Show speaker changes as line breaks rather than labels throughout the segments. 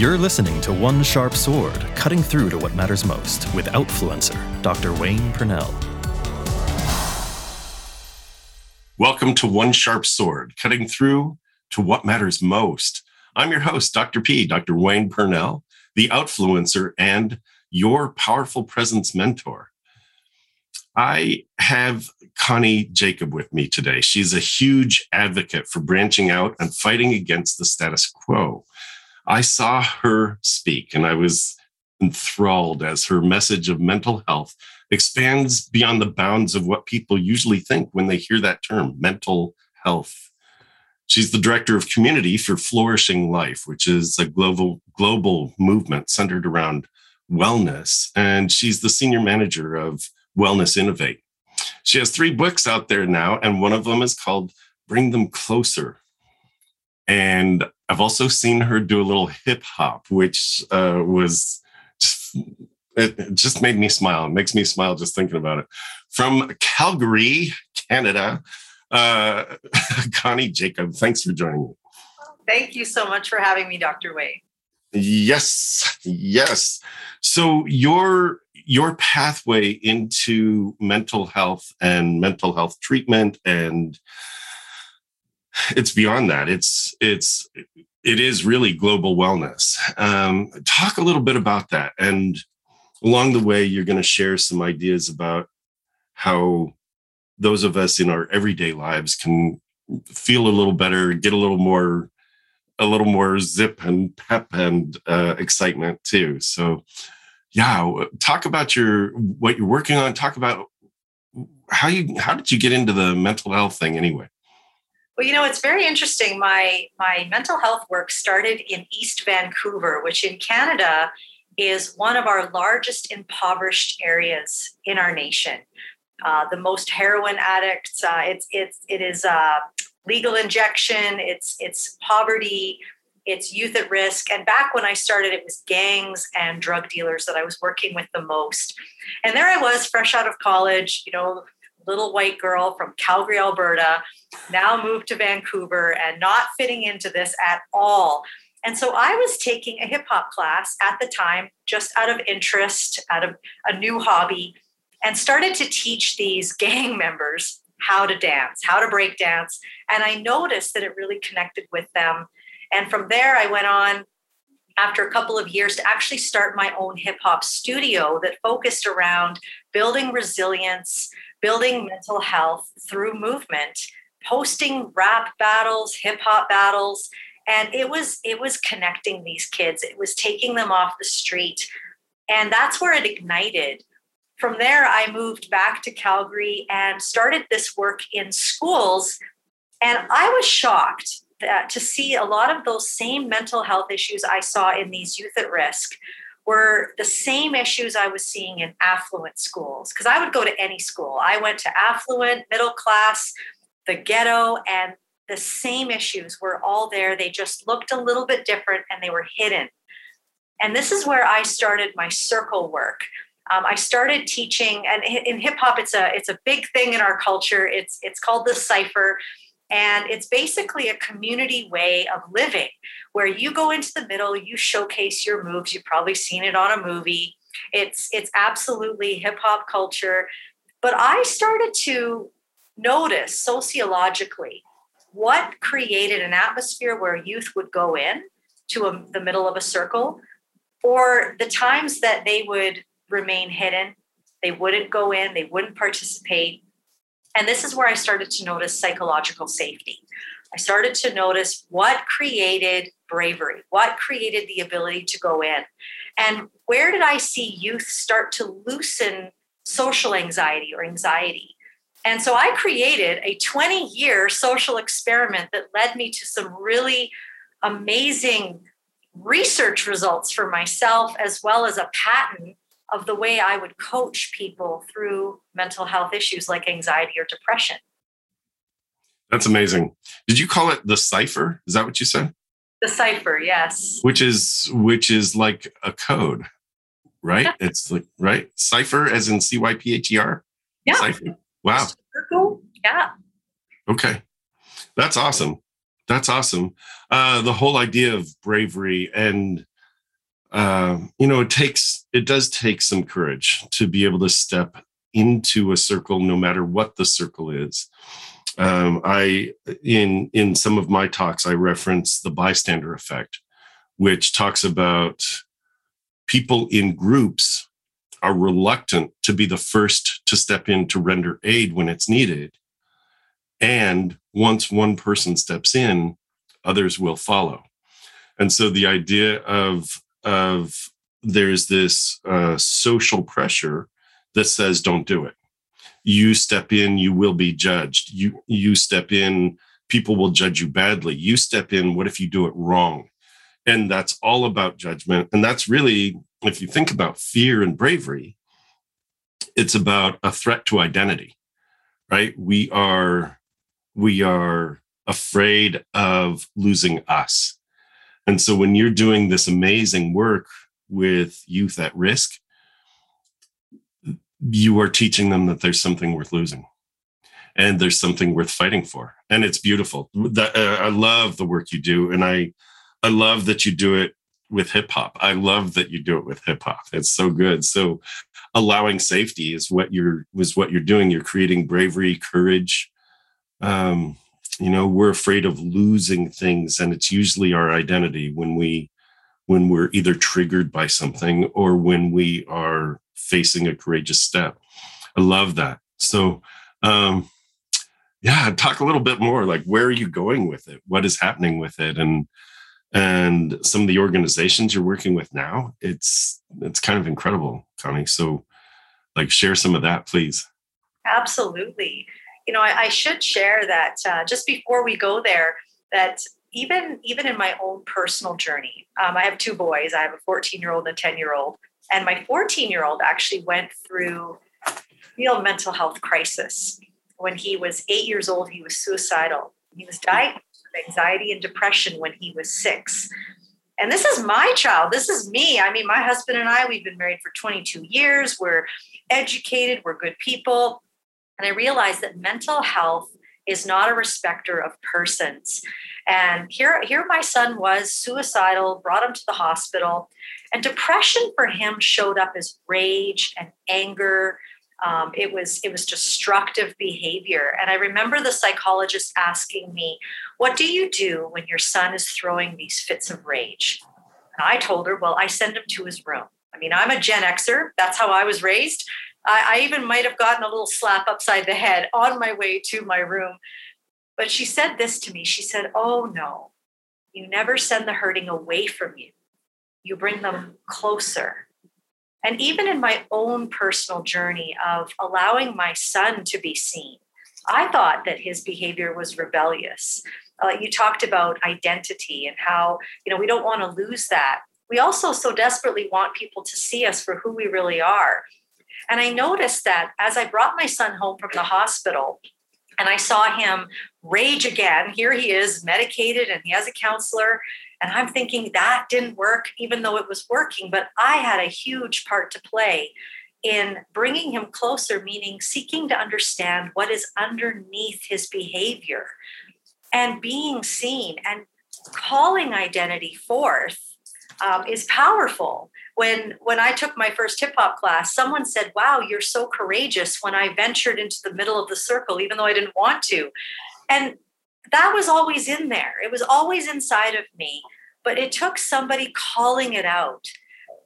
You're listening to One Sharp Sword, cutting through to what matters most with Outfluencer, Dr. Wayne Purnell.
Welcome to One Sharp Sword, cutting through to what matters most. I'm your host, Dr. P, Dr. Wayne Purnell, the Outfluencer and your powerful presence mentor. I have Connie Jacob with me today. She's a huge advocate for branching out and fighting against the status quo. I saw her speak and I was enthralled as her message of mental health expands beyond the bounds of what people usually think when they hear that term, mental health. She's the director of community for Flourishing Life, which is a global global movement centered around wellness, and she's the senior manager of Wellness Innovate. She has three books out there now, and one of them is called Bring Them Closer. And I've also seen her do a little hip hop, which uh, was just, it just made me smile. It makes me smile just thinking about it. From Calgary, Canada, uh, Connie Jacob, thanks for joining me.
Thank you so much for having me, Dr. Wade.
Yes, yes. So your your pathway into mental health and mental health treatment and it's beyond that. It's it's it is really global wellness. Um, talk a little bit about that, and along the way, you're going to share some ideas about how those of us in our everyday lives can feel a little better, get a little more a little more zip and pep and uh, excitement too. So, yeah, talk about your what you're working on. Talk about how you how did you get into the mental health thing anyway?
Well, you know, it's very interesting. My my mental health work started in East Vancouver, which in Canada is one of our largest impoverished areas in our nation. Uh, the most heroin addicts. Uh, it's it's it is uh, legal injection, it's it's poverty, it's youth at risk. And back when I started, it was gangs and drug dealers that I was working with the most. And there I was, fresh out of college, you know, little white girl from Calgary, Alberta, now moved to Vancouver and not fitting into this at all. And so I was taking a hip hop class at the time, just out of interest, out of a new hobby, and started to teach these gang members how to dance, how to break dance. And I noticed that it really connected with them. And from there, I went on after a couple of years to actually start my own hip hop studio that focused around building resilience, building mental health through movement, hosting rap battles, hip hop battles. And it was it was connecting these kids. It was taking them off the street. And that's where it ignited from there, I moved back to Calgary and started this work in schools. And I was shocked that, to see a lot of those same mental health issues I saw in these youth at risk were the same issues I was seeing in affluent schools. Because I would go to any school. I went to affluent, middle class, the ghetto, and the same issues were all there. They just looked a little bit different and they were hidden. And this is where I started my circle work um, I started teaching, and in hip hop, it's a it's a big thing in our culture. It's it's called the cipher, and it's basically a community way of living where you go into the middle, you showcase your moves. You've probably seen it on a movie. It's it's absolutely hip hop culture, but I started to notice sociologically what created an atmosphere where youth would go in to a, the middle of a circle or the times that they would remain hidden. They wouldn't go in, they wouldn't participate. And this is where I started to notice psychological safety. I started to notice what created bravery, what created the ability to go in. And where did I see youth start to loosen social anxiety or anxiety? And so I created a 20 year social experiment that led me to some really amazing research results for myself, as well as a patent of the way I would coach people through mental health issues like anxiety or depression.
That's amazing. Did you call it the cipher? Is that what you said?
The cipher, yes.
Which is which is like a code, right? It's like right cipher as in C Y P H E R.
Yeah.
Cipher. Wow.
Circle. Yeah.
Okay, that's awesome. That's awesome. Uh, the whole idea of bravery and uh, you know, it takes, it does take some courage to be able to step into a circle, no matter what the circle is. Um, I, in in some of my talks, I reference the bystander effect, which talks about people in groups are reluctant to be the first to step in to render aid when it's needed. And once one person steps in, others will follow. And so the idea of, of there's this uh, social pressure that says, don't do it. You step in, you will be judged. You, you step in, people will judge you badly. You step in, what if you do it wrong? And that's all about judgment. And that's really if you think about fear and bravery, it's about a threat to identity, right? We are we are afraid of losing us. And so when you're doing this amazing work with youth at risk, you are teaching them that there's something worth losing and there's something worth fighting for. And it's beautiful. Uh, I love the work you do. And I, I love that you do it with hip hop. I love that you do it with hip hop. It's so good. So allowing safety is what you're was what you're doing. You're creating bravery, courage. Um, you know, we're afraid of losing things, and it's usually our identity when we when we're either triggered by something or when we are facing a courageous step. I love that. So um yeah, talk a little bit more like where are you going with it? What is happening with it? And and some of the organizations you're working with now it's it's kind of incredible connie so like share some of that please
absolutely you know i, I should share that uh, just before we go there that even even in my own personal journey um, i have two boys i have a 14 year old and a 10 year old and my 14 year old actually went through real mental health crisis when he was eight years old he was suicidal he was diagnosed with anxiety and depression when he was six. And this is my child. This is me. I mean, my husband and I, we've been married for 22 years. We're educated, we're good people. And I realized that mental health is not a respecter of persons. And here, here my son was suicidal, brought him to the hospital. And depression for him showed up as rage and anger. Um, it was it was destructive behavior. And i remember the psychologist asking me what do you do when your son is throwing these fits of rage? And i told her well i send him to his room. I mean i'm a gen xer. That's how i was raised I, I even might have gotten a little slap upside the head on my way to my room but she said this to me she said oh no you never send the hurting away from you you bring them closer and even in my own personal journey of allowing my son to be seen, I thought that his behavior was rebellious. Uh, you talked about identity and how you know we don't want to lose that. We also so desperately want people to see us for who we really are. And I noticed that as I brought my son home from the hospital, and I saw him rage again. Here he is, medicated, and he has a counselor. And I'm thinking that didn't work, even though it was working. But I had a huge part to play in bringing him closer, meaning seeking to understand what is underneath his behavior and being seen and calling identity forth um, is powerful. When when I took my first hip hop class, someone said, "Wow, you're so courageous." When I ventured into the middle of the circle, even though I didn't want to, and that was always in there. It was always inside of me, but it took somebody calling it out.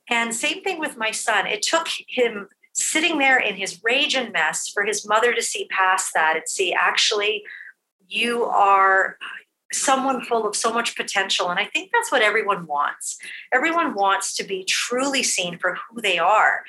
And same thing with my son. It took him sitting there in his rage and mess for his mother to see past that and see actually you are someone full of so much potential and i think that's what everyone wants everyone wants to be truly seen for who they are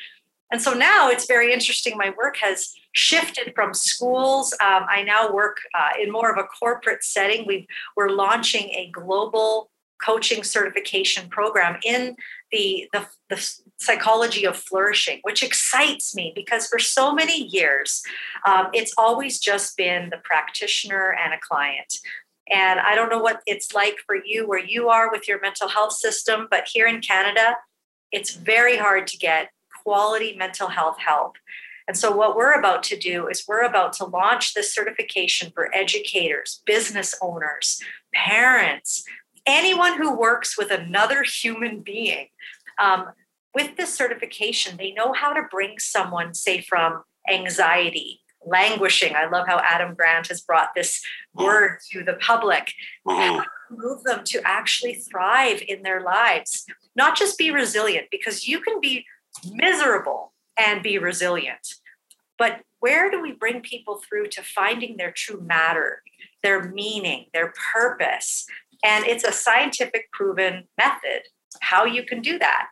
and so now it's very interesting my work has shifted from schools. Um, I now work uh, in more of a corporate setting. we are launching a global coaching certification program in the, the, the, psychology of flourishing, which excites me because for so many years, um, it's always just been the practitioner and a client. And I don't know what it's like for you where you are with your mental health system, but here in Canada, it's very hard to get quality mental health help. And so, what we're about to do is we're about to launch this certification for educators, business owners, parents, anyone who works with another human being. Um, with this certification, they know how to bring someone, say, from anxiety, languishing. I love how Adam Grant has brought this word to the public. Mm-hmm. Move them to actually thrive in their lives, not just be resilient, because you can be miserable and be resilient. But where do we bring people through to finding their true matter, their meaning, their purpose? And it's a scientific proven method how you can do that.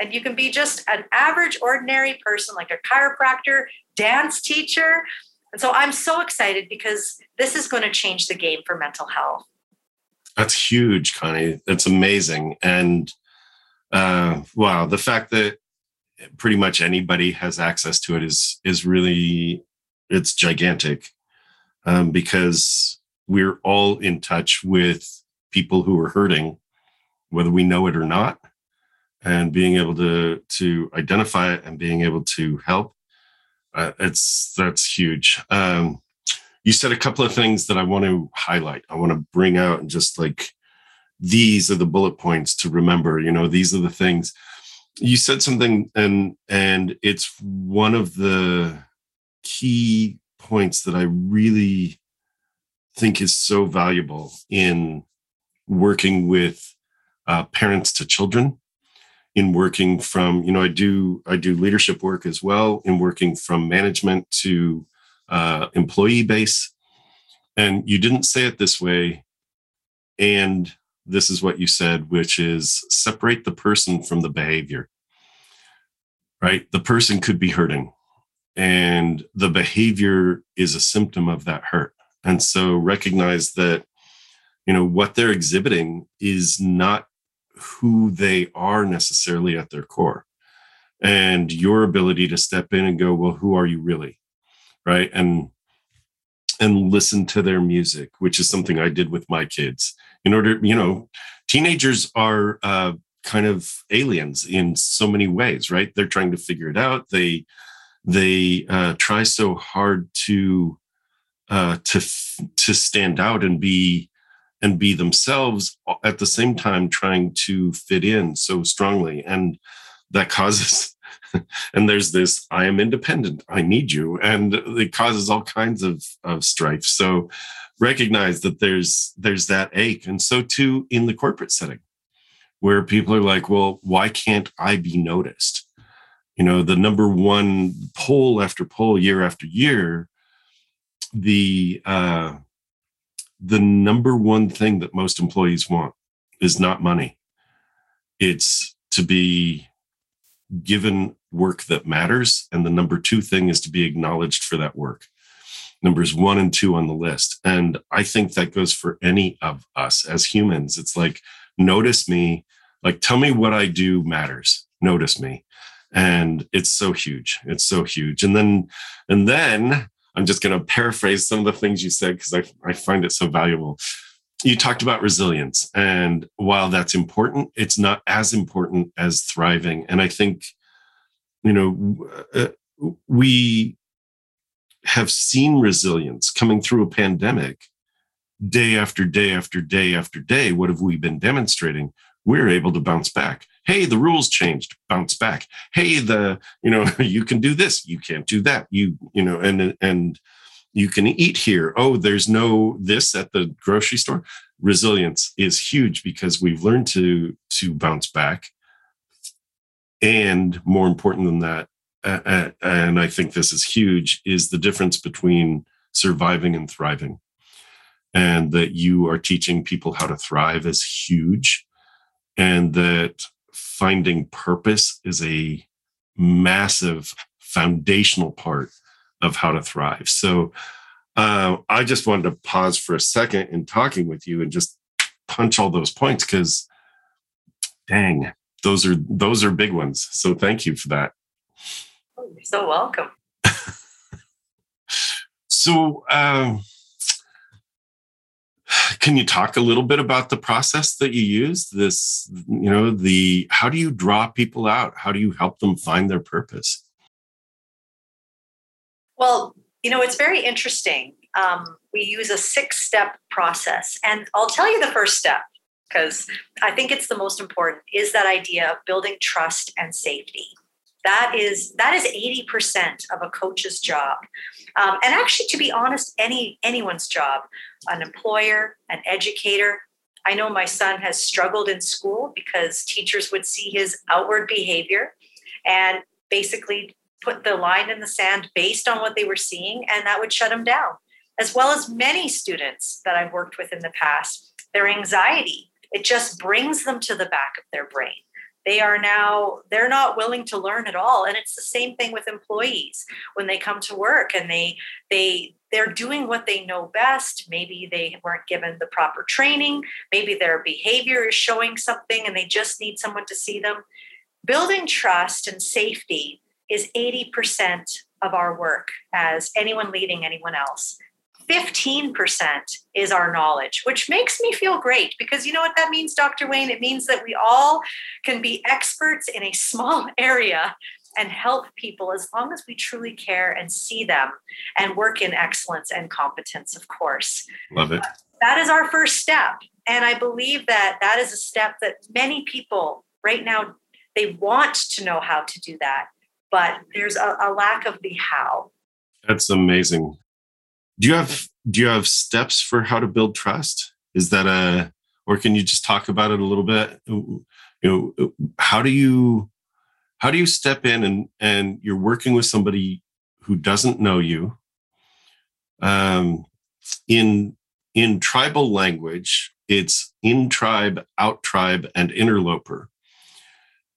And you can be just an average, ordinary person like a chiropractor, dance teacher. And so I'm so excited because this is going to change the game for mental health.
That's huge, Connie. That's amazing. And uh, wow, the fact that pretty much anybody has access to it is is really it's gigantic um, because we're all in touch with people who are hurting, whether we know it or not, and being able to to identify it and being able to help. Uh, it's that's huge. Um, you said a couple of things that I want to highlight. I want to bring out and just like these are the bullet points to remember. You know, these are the things you said something and and it's one of the key points that I really think is so valuable in working with uh, parents to children in working from you know i do i do leadership work as well in working from management to uh, employee base and you didn't say it this way and this is what you said, which is separate the person from the behavior. Right? The person could be hurting, and the behavior is a symptom of that hurt. And so recognize that, you know, what they're exhibiting is not who they are necessarily at their core. And your ability to step in and go, well, who are you really? Right. And and listen to their music, which is something I did with my kids in order, you know, teenagers are uh, kind of aliens in so many ways, right? They're trying to figure it out. They they uh, try so hard to uh, to to stand out and be and be themselves at the same time trying to fit in so strongly. And that causes and there's this i am independent. I need you. And it causes all kinds of, of strife. So recognize that there's there's that ache. And so too in the corporate setting where people are like well why can't i be noticed? You know the number one poll after poll year after year the uh the number one thing that most employees want is not money it's to be given work that matters and the number two thing is to be acknowledged for that work numbers one and two on the list. And I think that goes for any of us as humans. It's like, notice me, like, tell me what I do matters. Notice me. And it's so huge. It's so huge. And then, and then I'm just going to paraphrase some of the things you said because I, I find it so valuable. You talked about resilience. And while that's important, it's not as important as thriving. And I think, you know, uh, we have seen resilience coming through a pandemic day after day after day after day. What have we been demonstrating? We're able to bounce back. Hey, the rules changed, bounce back. Hey, the, you know, you can do this, you can't do that. You, you know, and, and, you can eat here. Oh, there's no this at the grocery store. Resilience is huge because we've learned to to bounce back. And more important than that, uh, and I think this is huge, is the difference between surviving and thriving. And that you are teaching people how to thrive is huge. And that finding purpose is a massive foundational part of how to thrive. So uh, I just wanted to pause for a second in talking with you and just punch all those points because dang, those are those are big ones. So thank you for that.
Oh, You're so welcome.
so, um, can you talk a little bit about the process that you use? This, you know, the how do you draw people out? How do you help them find their purpose?
Well, you know, it's very interesting. Um, we use a six step process. And I'll tell you the first step because I think it's the most important is that idea of building trust and safety. That is that is 80% of a coach's job. Um, and actually, to be honest, any anyone's job, an employer, an educator. I know my son has struggled in school because teachers would see his outward behavior and basically put the line in the sand based on what they were seeing, and that would shut him down. As well as many students that I've worked with in the past, their anxiety, it just brings them to the back of their brain they are now they're not willing to learn at all. And it's the same thing with employees. When they come to work and they they they're doing what they know best. Maybe they weren't given the proper training. Maybe their behavior is showing something and they just need someone to see them. Building trust and safety is 80% of our work as anyone leading anyone else 15% is our knowledge, which makes me feel great because you know what that means, Dr. Wayne? It means that we all can be experts in a small area and help people as long as we truly care and see them and work in excellence and competence, of course.
Love it.
That is our first step. And I believe that that is a step that many people right now, they want to know how to do that, but there's a, a lack of the how.
That's amazing do you have do you have steps for how to build trust? Is that a or can you just talk about it a little bit? You know how do you how do you step in and and you're working with somebody who doesn't know you um in in tribal language it's in tribe out tribe and interloper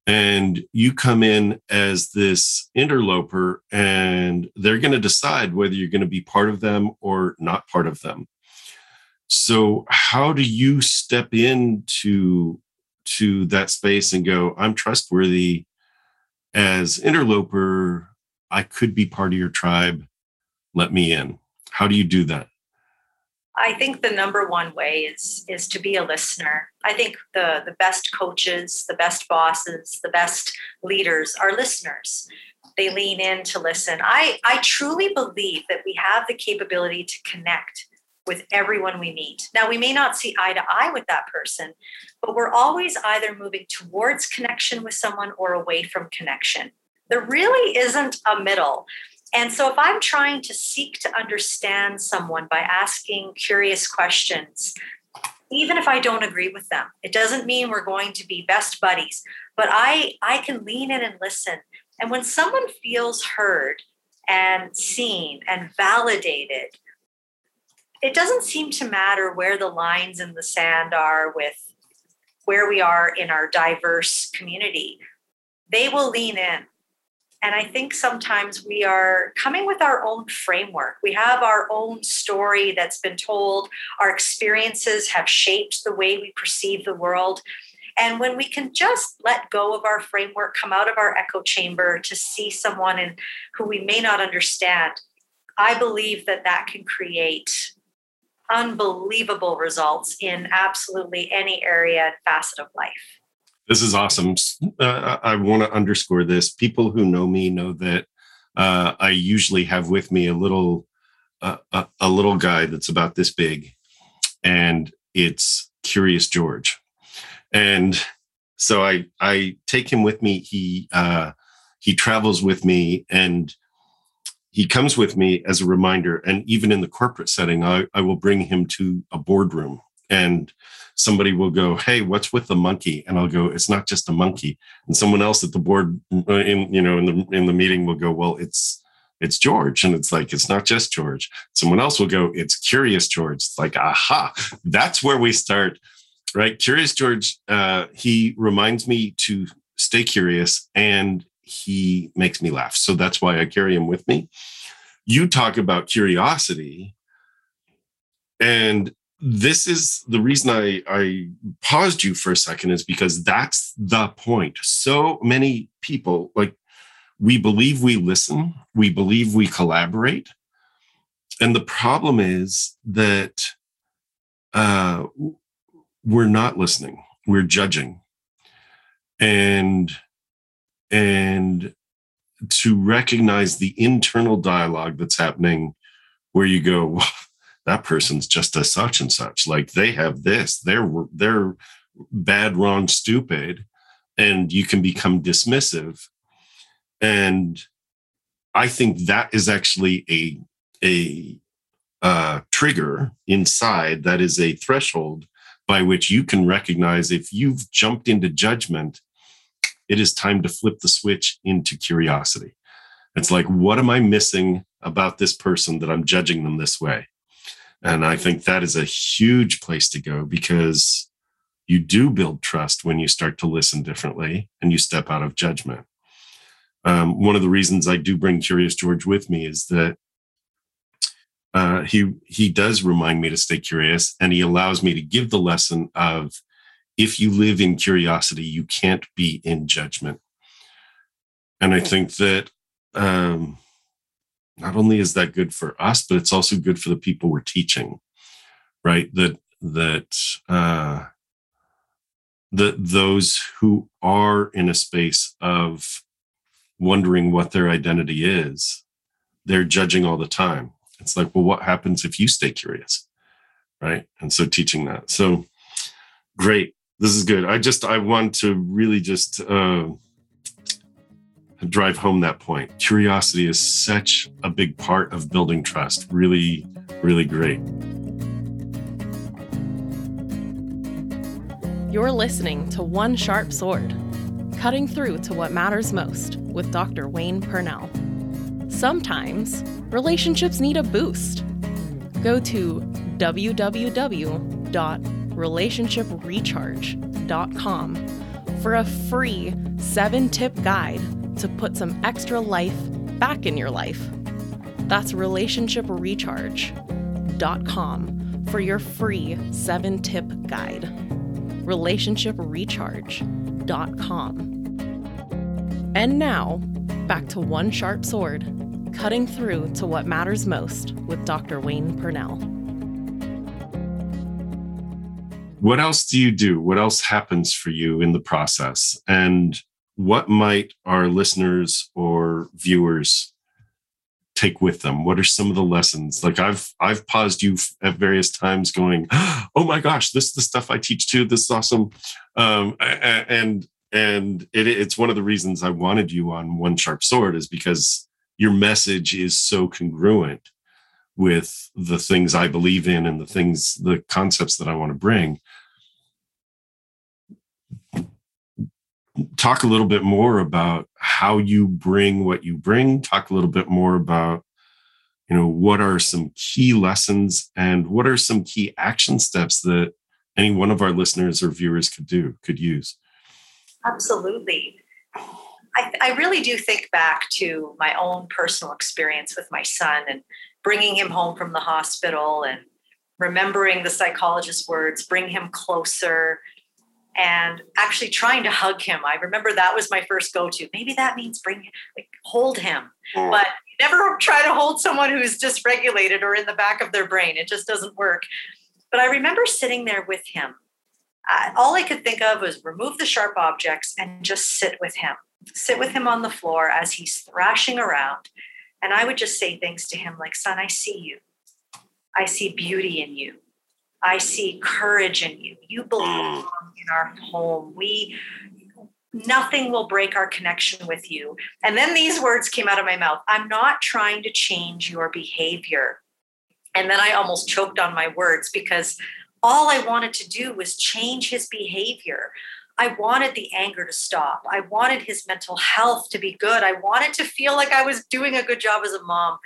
and you come in as this interloper and they're going to decide whether you're going to be part of them or not part of them. So how do you step into to that space and go i'm trustworthy. As interloper i could be part of your tribe. Let me in. How do you do that
I think the number one way is is to be a listener. I think the the best coaches, the best bosses, the best leaders are listeners. They lean in to listen. I I truly believe that we have the capability to connect with everyone we meet. Now we may not see eye to eye with that person, but we're always either moving towards connection with someone or away from connection. There really isn't a middle. And so, if I'm trying to seek to understand someone by asking curious questions, even if I don't agree with them, it doesn't mean we're going to be best buddies, but I, I can lean in and listen. And when someone feels heard and seen and validated, it doesn't seem to matter where the lines in the sand are with where we are in our diverse community. They will lean in and I think sometimes we are coming with our own framework. We have our own story that's been told. Our experiences have shaped the way we perceive the world. And when we can just let go of our framework, come out of our echo chamber to see someone in, who we may not understand, I believe that that can create unbelievable results in absolutely any area and facet of life.
This is awesome. Uh, I want to underscore this. People who know me know that uh, I usually have with me a little uh, a, a, little guy that's about this big, and it's Curious George. And so I I take him with me. He uh, he travels with me, and he comes with me as a reminder. And even in the corporate setting, I, I will bring him to a boardroom and somebody will go, "Hey, what's with the monkey?" And I'll go, "It's not just a monkey." And someone else at the board, uh, in you know, in the in the meeting, will go, "Well, it's it's George," and it's like it's not just George. Someone else will go, "It's Curious George." It's like, aha, that's where we start, right? Curious George, uh, he reminds me to stay curious, and he makes me laugh. So that's why I carry him with me. You talk about curiosity. And this is the reason I, I paused you for a second is because that's the point. So many people, like, we believe we listen, we believe we collaborate. And the problem is that uh, we're not listening, we're judging. And and to recognize the internal dialogue that's happening where you go that person's just a such and such like they have this they're they're bad, wrong, stupid, and you can become dismissive. And I think that is actually a a uh, trigger inside that is a threshold by which you can recognize if you've jumped into judgment, it is time to flip the switch into curiosity. It's like, what am I missing about this person that I'm judging them this way? And I think that is a huge place to go because you do build trust when you start to listen differently and you step out of judgment. Um, one of the reasons I do bring Curious George with me is that uh, he he does remind me to stay curious, and he allows me to give the lesson of if you live in curiosity, you can't be in judgment. And I think that um, not only is that good for us, but it's also good for the people we're teaching, right? That that uh, that those who are in a space of wondering what their identity is, they're judging all the time. It's like, well, what happens if you stay curious, right? And so teaching that. So great, this is good. I just I want to really just. Uh, drive home that point. Curiosity is such a big part of building trust. Really, really great.
You're listening to One Sharp Sword, cutting through to what matters most with Dr. Wayne Purnell. Sometimes relationships need a boost. Go to www.relationshipreCharge.com for a free seven tip guide to put some extra life back in your life. That's relationshipreCharge.com for your free seven tip guide. RelationshipreCharge.com. And now, back to One Sharp Sword, cutting through to what matters most with Dr. Wayne Purnell.
What else do you do? What else happens for you in the process? And what might our listeners or viewers take with them? What are some of the lessons? Like i've i've paused you at various times going oh my gosh this is the stuff i teach too. This is awesome. Um, and and it, it's one of the reasons i wanted you on one sharp sword is because your message is so congruent with the things i believe in and the things the concepts that i want to bring talk a little bit more about how you bring what you bring. Talk a little bit more about you know what are some key lessons and what are some key action steps that any one of our listeners or viewers could do could use?
Absolutely. I, I really do think back to my own personal experience with my son and bringing him home from the hospital and remembering the psychologist's words bring him closer and actually trying to hug him. I remember that was my first go to. Maybe that means bring, like, hold him. Mm. But never try to hold someone who's dysregulated or in the back of their brain. It just doesn't work. But I remember sitting there with him. Uh, all I could think of was remove the sharp objects and just sit with him. Sit with him on the floor as he's thrashing around. And I would just say things to him like, son, I see you. I see beauty in you. I see courage in you. You belong mm. in our home. We nothing will break our connection with you. And then these words came out of my mouth. I'm not trying to change your behavior. And then I almost choked on my words because all I wanted to do was change his behavior. I wanted the anger to stop. I wanted his mental health to be good. I wanted to feel like I was doing a good job as a mom.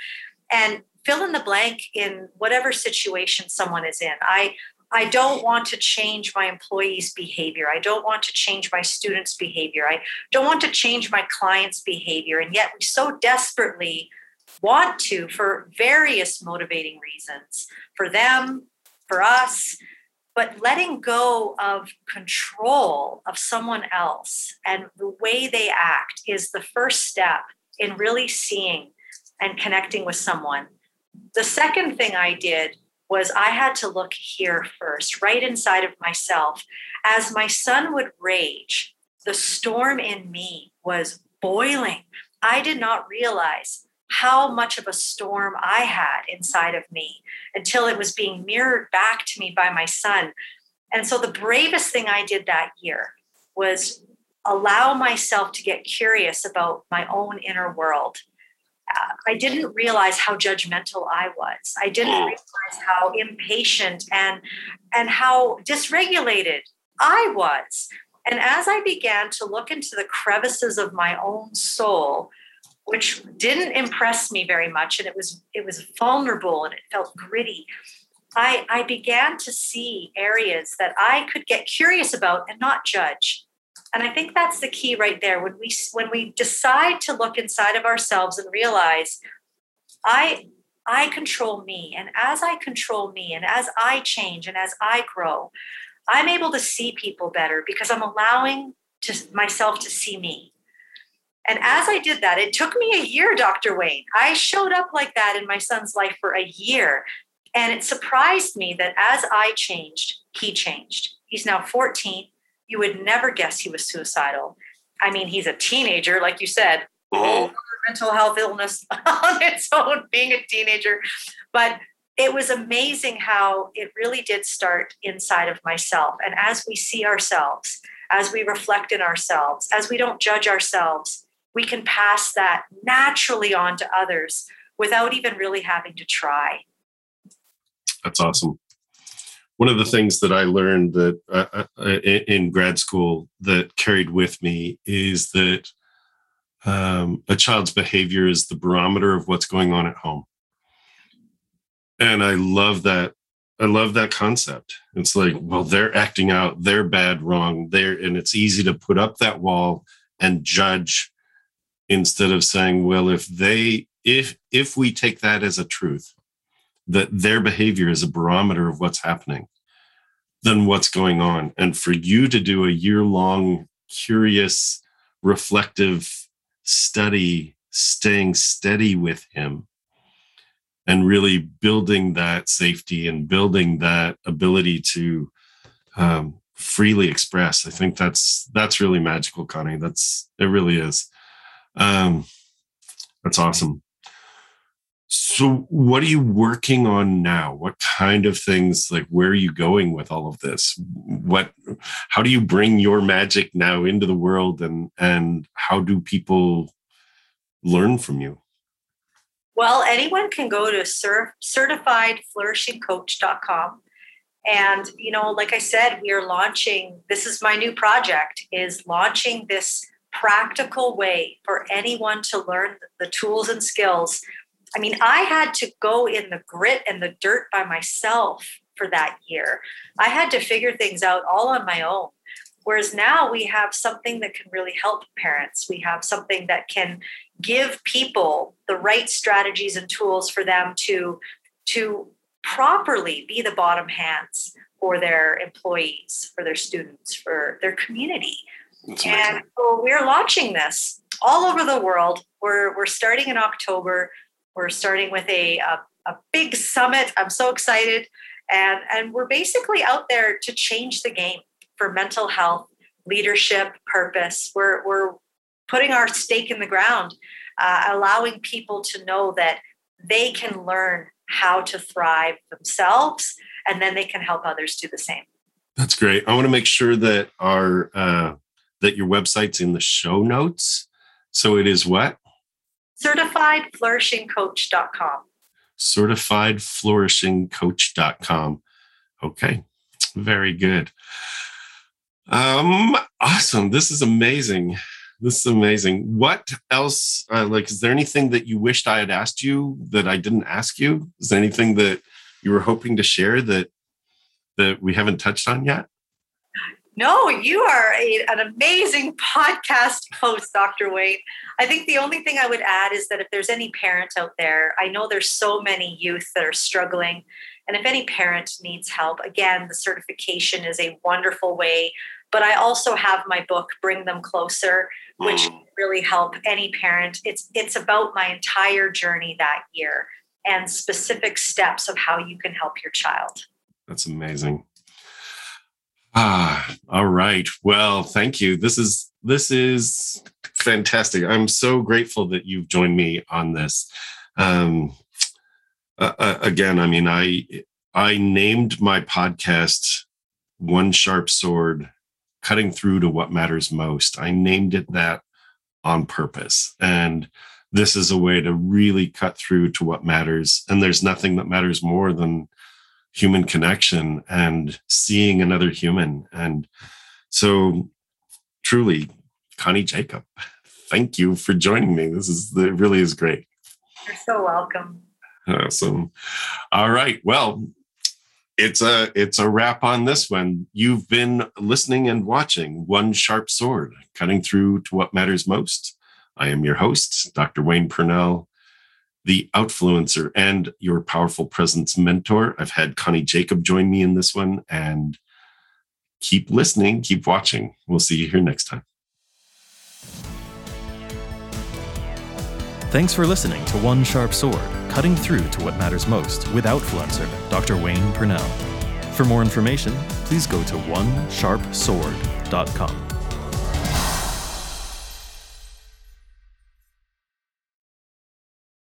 And fill in the blank in whatever situation someone is in. I I don't want to change my employees' behavior. I don't want to change my students' behavior. I don't want to change my clients' behavior. And yet we so desperately want to for various motivating reasons for them, for us. But letting go of control of someone else and the way they act is the first step in really seeing and connecting with someone the second thing I did was I had to look here first, right inside of myself. As my son would rage, the storm in me was boiling. I did not realize how much of a storm I had inside of me until it was being mirrored back to me by my son. And so the bravest thing I did that year was allow myself to get curious about my own inner world. I didn't realize how judgmental I was. I didn't mm. realize how impatient and and how dysregulated I was. And as I began to look into the crevices of my own soul, which didn't impress me very much, and it was it was vulnerable and it felt gritty. I, I began to see areas that I could get curious about and not judge. And I think that's the key right there. When we when we decide to look inside of ourselves and realize, I I control me, and as I control me, and as I change, and as I grow, I'm able to see people better because I'm allowing to myself to see me. And as I did that, it took me a year, Dr. Wayne. I showed up like that in my son's life for a year. And it surprised me that as I changed, he changed. He's now 14. You would never guess he was suicidal. I mean, he's a teenager, like you said, oh. mental health illness on its own, being a teenager. But it was amazing how it really did start inside of myself. And as we see ourselves, as we reflect in ourselves, as we don't judge ourselves, we can pass that naturally on to others without even really having to try.
That's awesome. One of the things that I learned that uh, uh in grad school that carried with me is that um, a child's behavior is the barometer of what's going on at home. And i love that i love that concept. It's like well they're acting out they're bad wrong they're and it's easy to put up that wall and judge instead of saying well if they if if we take that as a truth that their behavior is a barometer of what's happening than what's going on and for you to do a year long curious reflective study staying steady with him and really building that safety and building that ability to um, freely express. I think that's that's really magical, Connie. That's it really is. Um, that's awesome. So, what are you working on now? What kind of things, like, where are you going with all of this? What, how do you bring your magic now into the world, and and how do people learn from you?
Well, anyone can go to cert- certifiedflourishingcoach.com. And, you know, like I said, we are launching, this is my new project, is launching this practical way for anyone to learn the tools and skills. I mean, I had to go in the grit and the dirt by myself for that year. I had to figure things out all on my own. Whereas now we have something that can really help parents. We have something that can give people the right strategies and tools for them to, to properly be the bottom hands for their employees, for their students, for their community. And so we're launching this all over the world. We're, we're starting in October. We're starting with a, a, a big summit. I'm so excited. And, and we're basically out there to change the game for mental health, leadership, purpose. We're, we're putting our stake in the ground, uh, allowing people to know that they can learn how to thrive themselves and then they can help others do the same.
That's great. I want to make sure that our uh, that your website's in the show notes. So it is what?
Certifiedflourishingcoach.com.
Certifiedflourishingcoach.com. Okay. Very good. Um, awesome. This is amazing. This is amazing. What else? Uh, like, is there anything that you wished I had asked you that I didn't ask you? Is there anything that you were hoping to share that that we haven't touched on yet?
No, you are a, an amazing podcast host, Dr. Wayne. I think the only thing I would add is that if there's any parent out there, I know there's so many youth that are struggling. And if any parent needs help, again, the certification is a wonderful way but I also have my book, Bring Them Closer, which mm. really help any parent. It's it's about my entire journey that year and specific steps of how you can help your child.
That's amazing. Ah, all right. Well, thank you. This is this is fantastic. I'm so grateful that you've joined me on this. Um, uh, again, I mean, I I named my podcast One Sharp Sword, cutting through to what matters most. I named it that on purpose. And this is a way to really cut through to what matters. And there's nothing that matters more than human connection and seeing another human. And so, truly, Connie Jacob, thank you for joining me. This is it really is great.
You're so welcome.
Awesome. All right. Well, it's a it's a wrap on this one. You've been listening and watching One Sharp Sword, cutting through to what matters most. I am your host, Dr. Wayne Purnell, the outfluencer and your powerful presence mentor. I've had Connie Jacob join me in this one, and keep listening, keep watching. We'll see you here next time.
Thanks for listening to One Sharp Sword, cutting through to what matters most with Outfluencer, Dr. Wayne Purnell. For more information, please go to onesharpsword.com.